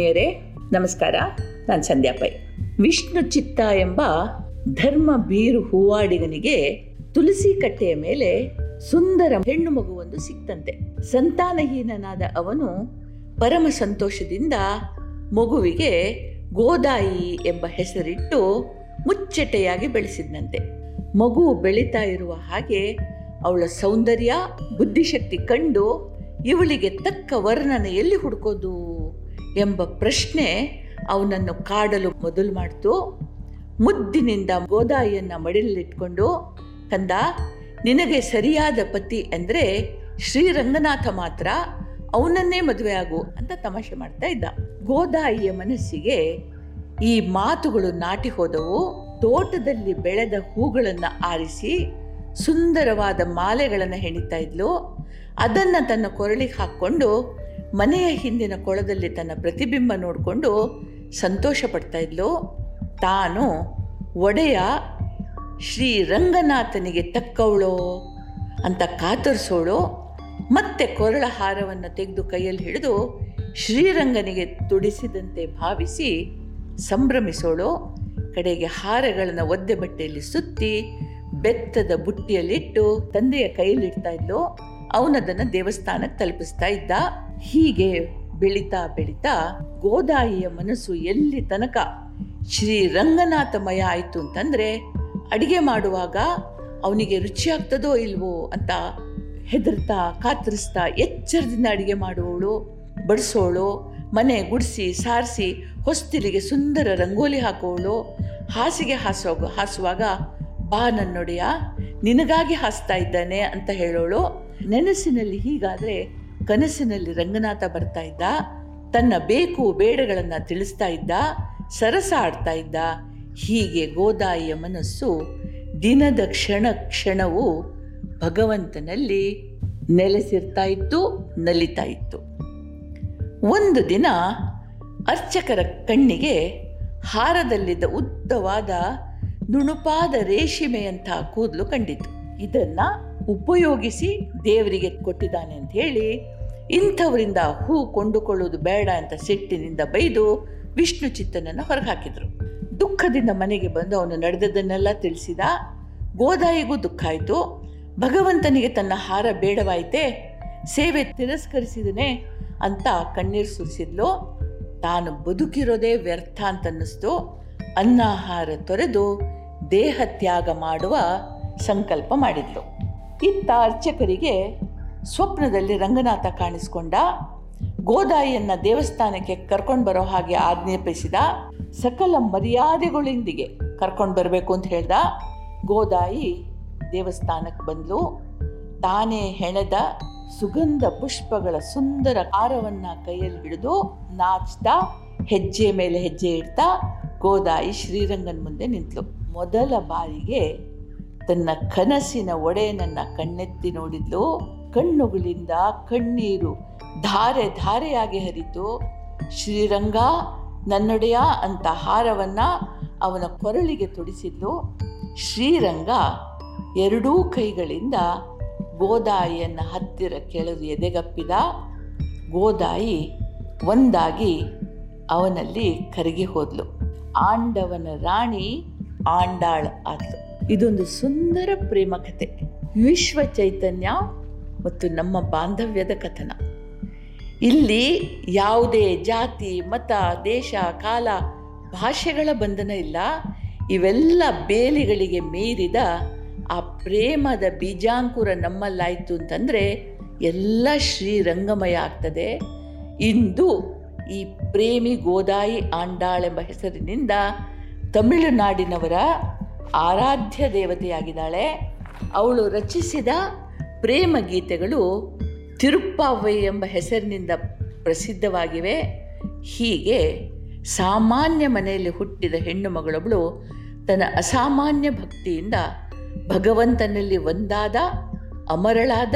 ಆತ್ಮೀಯರೇ, ನಮಸ್ಕಾರ. ನಾನು ಸಂಧ್ಯಾ ಪೈ. ವಿಷ್ಣು ಚಿತ್ತ ಎಂಬ ಧರ್ಮ ಬೀರು ಹೂವಾಡಿಗನಿಗೆ ತುಳಸಿ ಕಟ್ಟೆಯ ಮೇಲೆ ಸುಂದರ ಹೆಣ್ಣು ಮಗುವೊಂದು ಸಿಕ್ತಂತೆ. ಸಂತಾನಹೀನನಾದ ಅವನು ಪರಮ ಸಂತೋಷದಿಂದ ಮಗುವಿಗೆ ಗೋದಾಯಿ ಎಂಬ ಹೆಸರಿಟ್ಟು ಮುಚ್ಚಟೆಯಾಗಿ ಬೆಳೆಸಿದ್ನಂತೆ. ಮಗು ಬೆಳೀತಾ ಇರುವ ಹಾಗೆ ಅವಳ ಸೌಂದರ್ಯ, ಬುದ್ಧಿಶಕ್ತಿ ಕಂಡು ಇವಳಿಗೆ ತಕ್ಕ ವರ್ಣನ ಎಲ್ಲಿ ಹುಡುಕೋದು ಎಂಬ ಪ್ರಶ್ನೆ ಅವನನ್ನು ಕಾಡಲು ಮೊದಲು ಮಾಡ್ತು. ಮುದ್ದಿನಿಂದ ಗೋದಾಯಿಯನ್ನು ಮಡಿಲಲ್ಲಿಟ್ಕೊಂಡು ಕಂದ, ನಿನಗೆ ಸರಿಯಾದ ಪತಿ ಅಂದರೆ ಶ್ರೀರಂಗನಾಥ ಮಾತ್ರ, ಅವನನ್ನೇ ಮದುವೆ ಆಗು ಅಂತ ತಮಾಷೆ ಮಾಡ್ತಾ ಇದ್ದ. ಗೋದಾಯಿಯ ಮನಸ್ಸಿಗೆ ಈ ಮಾತುಗಳು ನಾಟಿ ಹೋದವು. ತೋಟದಲ್ಲಿ ಬೆಳೆದ ಹೂಗಳನ್ನು ಆರಿಸಿ, ಸುಂದರವಾದ ಮಾಲೆಗಳನ್ನು ಹೆಣಿತಾ ಇದ್ಲು. ಅದನ್ನು ತನ್ನ ಕೊರಳಿಗೆ ಹಾಕ್ಕೊಂಡು ಮನೆಯ ಹಿಂದಿನ ಕೊಳದಲ್ಲಿ ತನ್ನ ಪ್ರತಿಬಿಂಬ ನೋಡಿಕೊಂಡು ಸಂತೋಷ ಪಡ್ತಾ ಇದ್ಲು. ತಾನು ಒಡೆಯ ಶ್ರೀ ರಂಗನಾಥನಿಗೆ ತಕ್ಕವಳೋ ಅಂತ ಕಾತರಿಸೋಳು. ಮತ್ತೆ ಕೊರಳ ಹಾರವನ್ನು ತೆಗೆದು ಕೈಯಲ್ಲಿ ಹಿಡಿದು ಶ್ರೀರಂಗನಿಗೆ ತುಡಿಸಿದಂತೆ ಭಾವಿಸಿ ಸಂಭ್ರಮಿಸೋಳು. ಕಡೆಗೆ ಹಾರಗಳನ್ನು ಒದ್ದೆ ಬಟ್ಟೆಯಲ್ಲಿ ಸುತ್ತಿ ಬೆತ್ತದ ಬುಟ್ಟಿಯಲ್ಲಿಟ್ಟು ತಂದೆಯ ಕೈಯಲ್ಲಿಡ್ತಾ ಇದ್ಲು. ಅವನದನ್ನು ದೇವಸ್ಥಾನಕ್ಕೆ ತಲುಪಿಸ್ತಾ ಇದ್ದ. ಹೀಗೆ ಬೆಳೀತಾ ಬೆಳೀತಾ ಗೋದಾಯಿಯ ಮನಸ್ಸು ಎಲ್ಲಿ ತನಕ ಶ್ರೀ ರಂಗನಾಥಮಯ ಆಯಿತು ಅಂತಂದರೆ ಅಡಿಗೆ ಮಾಡುವಾಗ ಅವನಿಗೆ ರುಚಿ ಆಗ್ತದೋ ಇಲ್ವೋ ಅಂತ ಹೆದರ್ತಾ ಕಾತರಿಸ್ತಾ ಎಚ್ಚರದಿಂದ ಅಡಿಗೆ ಮಾಡುವವಳು, ಬಡಿಸೋಳು, ಮನೆ ಗುಡಿಸಿ, ಸಾರಿಸಿ, ಹೊಸ್ತಿಲಿಗೆ ಸುಂದರ ರಂಗೋಲಿ ಹಾಕೋಳು ಹಾಸಿಗೆ ಹಾಸೋ, ಹಾಸುವಾಗ, ಬಾ ನನ್ನೊಡೆಯ, ನಿನಗಾಗಿ ಹಾಸ್ತಾ ಇದ್ದಾನೆ ಅಂತ ಹೇಳೋಳು. ನೆನಸಿನಲ್ಲಿ ಹೀಗಾದರೆ ಕನಸಿನಲ್ಲಿ ರಂಗನಾಥ ಬರ್ತಾ ಇದ್ದ, ತನ್ನ ಬೇಕು ಬೇಡಗಳನ್ನು ತಿಳಿಸ್ತಾ ಇದ್ದ ಸರಸ ಆಡ್ತಾ ಇದ್ದ. ಹೀಗೆ ಗೋದಾಯಿಯ ಮನಸ್ಸು ದಿನದ ಕ್ಷಣ ಕ್ಷಣವು ಭಗವಂತನಲ್ಲಿ ನೆಲೆಸಿರ್ತಾ ಇತ್ತು, ನಲಿತಾ ಇತ್ತು. ಒಂದು ದಿನ ಅರ್ಚಕರ ಕಣ್ಣಿಗೆ ಹಾರದಲ್ಲಿದ್ದ ಉದ್ದವಾದ ನುಣುಪಾದ ರೇಷಿಮೆಯಂತಹ ಕೂದಲು ಕಂಡಿತು. ಇದನ್ನ ಉಪಯೋಗಿಸಿ ದೇವರಿಗೆ ಕೊಟ್ಟಿದ್ದಾನೆ ಅಂತ ಹೇಳಿ ಇಂಥವರಿಂದ ಹೂ ಕೊಂಡುಕೊಳ್ಳುವುದು ಬೇಡ ಅಂತ ಸಿಟ್ಟಿನಿಂದ ಬೈದು ವಿಷ್ಣು ಚಿತ್ತನನ್ನು ಹೊರಗೆ ಹಾಕಿದ್ರು ದುಃಖದಿಂದ ಮನೆಗೆ ಬಂದು ಅವನು ನಡೆದದನ್ನೆಲ್ಲ ತಿಳಿಸಿದ ಗೋದಾಯಿಗೂ ದುಃಖ ಆಯಿತು. ಭಗವಂತನಿಗೆ ತನ್ನ ಹಾರ ಬೇಡವಾಯಿತೆ, ಸೇವೆ ತಿರಸ್ಕರಿಸಿದನೆ ಅಂತ ಕಣ್ಣೀರು ಸುರಿಸಿದ್ಲು. ತಾನು ಬದುಕಿರೋದೇ ವ್ಯರ್ಥ ಅಂತ ಅನ್ನಿಸ್ತು ಅನ್ನಾಹಾರ ತೊರೆದು ದೇಹ ತ್ಯಾಗ ಮಾಡುವ ಸಂಕಲ್ಪ ಮಾಡಿದ್ಲು. ಇತ್ತ ಅರ್ಚಕರಿಗೆ ಸ್ವಪ್ನದಲ್ಲಿ ರಂಗನಾಥ ಕಾಣಿಸಿಕೊಂಡ ಗೋದಾಯಿಯನ್ನು ದೇವಸ್ಥಾನಕ್ಕೆ ಕರ್ಕೊಂಡು ಬರೋ ಹಾಗೆ ಆಜ್ಞಾಪಿಸಿದ ಸಕಲ ಮರ್ಯಾದೆಗಳೊಂದಿಗೆ ಕರ್ಕೊಂಡು ಬರಬೇಕು ಅಂತ ಹೇಳ್ದ. ಗೋದಾಯಿ ದೇವಸ್ಥಾನಕ್ಕೆ ಬಂದ್ಲು. ತಾನೇ ಹೆಣೆದ ಸುಗಂಧ ಪುಷ್ಪಗಳ ಸುಂದರ ಹಾರವನ್ನು ಕೈಯಲ್ಲಿ ಹಿಡಿದು ನಾಚ್ತಾ, ಹೆಜ್ಜೆ ಮೇಲೆ ಹೆಜ್ಜೆ ಇಡ್ತಾ ಗೋದಾಯಿ ಶ್ರೀರಂಗನ ಮುಂದೆ ನಿಂತಳು ಮೊದಲ ಬಾರಿಗೆ ತನ್ನ ಕನಸಿನ ಒಡೆಯನನ್ನ ಕಣ್ಣೆತ್ತಿ ನೋಡಿದ್ಲು. ಕಣ್ಣುಗಳಿಂದ ಕಣ್ಣೀರು ಧಾರೆ ಧಾರೆಯಾಗಿ ಹರಿತು, ಶ್ರೀರಂಗ, ನನ್ನೊಡೆಯ ಅಂತ ಹಾರವನ್ನ ಅವನ ಕೊರಳಿಗೆ ತೊಡಿಸಿದ್ದು ಶ್ರೀರಂಗ, ಎರಡೂ ಕೈಗಳಿಂದ ಗೋದಾಯಿಯನ್ನು ಹತ್ತಿರ ಕೆಳದು ಎದೆಗಪ್ಪಿದ, ಗೋದಾಯಿ ಒಂದಾಗಿ ಅವನಲ್ಲಿ ಕರಗಿ ಹೋದ್ಲು. ಆಂಡವನ ರಾಣಿ ಆಂಡಾಳ್ ಆದ್ಲು. ಇದೊಂದು ಸುಂದರ ಪ್ರೇಮ ಕಥೆ ವಿಶ್ವ ಚೈತನ್ಯ ಮತ್ತು ನಮ್ಮ ಬಾಂಧವ್ಯದ ಕಥನ. ಇಲ್ಲಿ ಯಾವುದೇ ಜಾತಿ, ಮತ, ದೇಶ, ಕಾಲ, ಭಾಷೆಗಳ ಬಂಧನ ಇಲ್ಲ. ಇವೆಲ್ಲ ಬೇಲಿಗಳಿಗೆ ಮೀರಿದ ಆ ಪ್ರೇಮದ ಬೀಜಾಂಕುರ ನಮ್ಮಲ್ಲಾಯಿತು ಅಂತಂದರೆ ಎಲ್ಲ ಶ್ರೀರಂಗಮಯ ಆಗ್ತದೆ. ಇಂದು ಈ ಪ್ರೇಮಿ ಗೋದಾಯಿ ಆಂಡಾಳ್ ಎಂಬ ಹೆಸರಿನಿಂದ ತಮಿಳುನಾಡಿನವರ ಆರಾಧ್ಯ ದೇವತೆಯಾಗಿದ್ದಾಳೆ. ಅವಳು ರಚಿಸಿದ ಪ್ರೇಮ ಗೀತೆಗಳು ತಿರುಪ್ಪಾವೈ ಎಂಬ ಹೆಸರಿನಿಂದ ಪ್ರಸಿದ್ಧವಾಗಿವೆ. ಹೀಗೆ ಸಾಮಾನ್ಯ ಮನೆಯಲ್ಲಿ ಹುಟ್ಟಿದ ಹೆಣ್ಣು ಮಗಳೊಬ್ಬಳು ತನ್ನ ಅಸಾಮಾನ್ಯ ಭಕ್ತಿಯಿಂದ ಭಗವಂತನಲ್ಲಿ ಒಂದಾದ, ಅಮರಳಾದ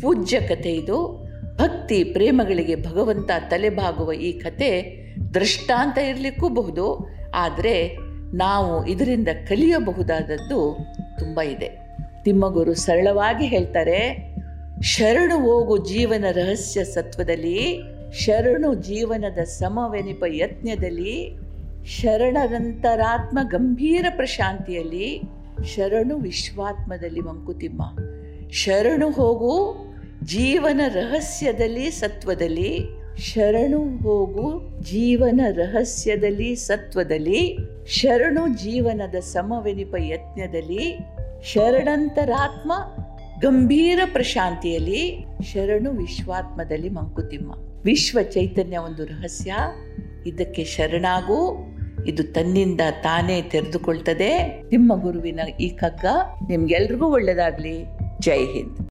ಪೂಜ್ಯ ಕಥೆ ಇದು. ಭಕ್ತಿ ಪ್ರೇಮಗಳಿಗೆ ಭಗವಂತ ತಲೆಬಾಗುವ ಈ ಕತೆ ದೃಷ್ಟಾಂತ ಇರಲಿಕ್ಕೂ ಬಹುದು ಆದರೆ ನಾವು ಇದರಿಂದ ಕಲಿಯಬಹುದಾದದ್ದು ತುಂಬ ಇದೆ. ತಿಮ್ಮಗುರು ಸರಳವಾಗಿ ಹೇಳ್ತಾರೆ, ಶರಣು ಹೋಗು ಜೀವನ ರಹಸ್ಯ ಸತ್ವದಲ್ಲಿ, ಶರಣು ಜೀವನದ ಸಮವೆನಿಪ ಯತ್ನದಲ್ಲಿ ಶರಣರಂತರಾತ್ಮ ಗಂಭೀರ ಪ್ರಶಾಂತಿಯಲ್ಲಿ, ಶರಣು ವಿಶ್ವಾತ್ಮದಲ್ಲಿ ಮಂಕುತಿಮ್ಮ ಶರಣು ಹೋಗು ಜೀವನ ರಹಸ್ಯದಲ್ಲಿ ಸತ್ವದಲ್ಲಿ, ಶರಣು ಹೋಗು ಜೀವನ ರಹಸ್ಯದಲ್ಲಿ ಸತ್ವದಲ್ಲಿ, ಶರಣು ಜೀವನದ ಸಮವೆನಿಪ ಯತ್ನದಲ್ಲಿ ಶರಣಂತರಾತ್ಮ ಗಂಭೀರ ಪ್ರಶಾಂತಿಯಲ್ಲಿ ಶರಣು ವಿಶ್ವಾತ್ಮದಲ್ಲಿ ಮಂಕುತಿಮ್ಮ. ವಿಶ್ವ ಚೈತನ್ಯ ಒಂದು ರಹಸ್ಯ. ಇದಕ್ಕೆ ಶರಣಾಗು. ಇದು ತನ್ನಿಂದ ತಾನೇ ತೆರೆದುಕೊಳ್ತದೆ. ನಿಮ್ಮ ಗುರುವಿನ ಈ ಕಗ್ಗ ನಿಮ್ಗೆಲ್ರಿಗೂ ಒಳ್ಳೆಯದಾಗಲಿ ಜೈ ಹಿಂದ್.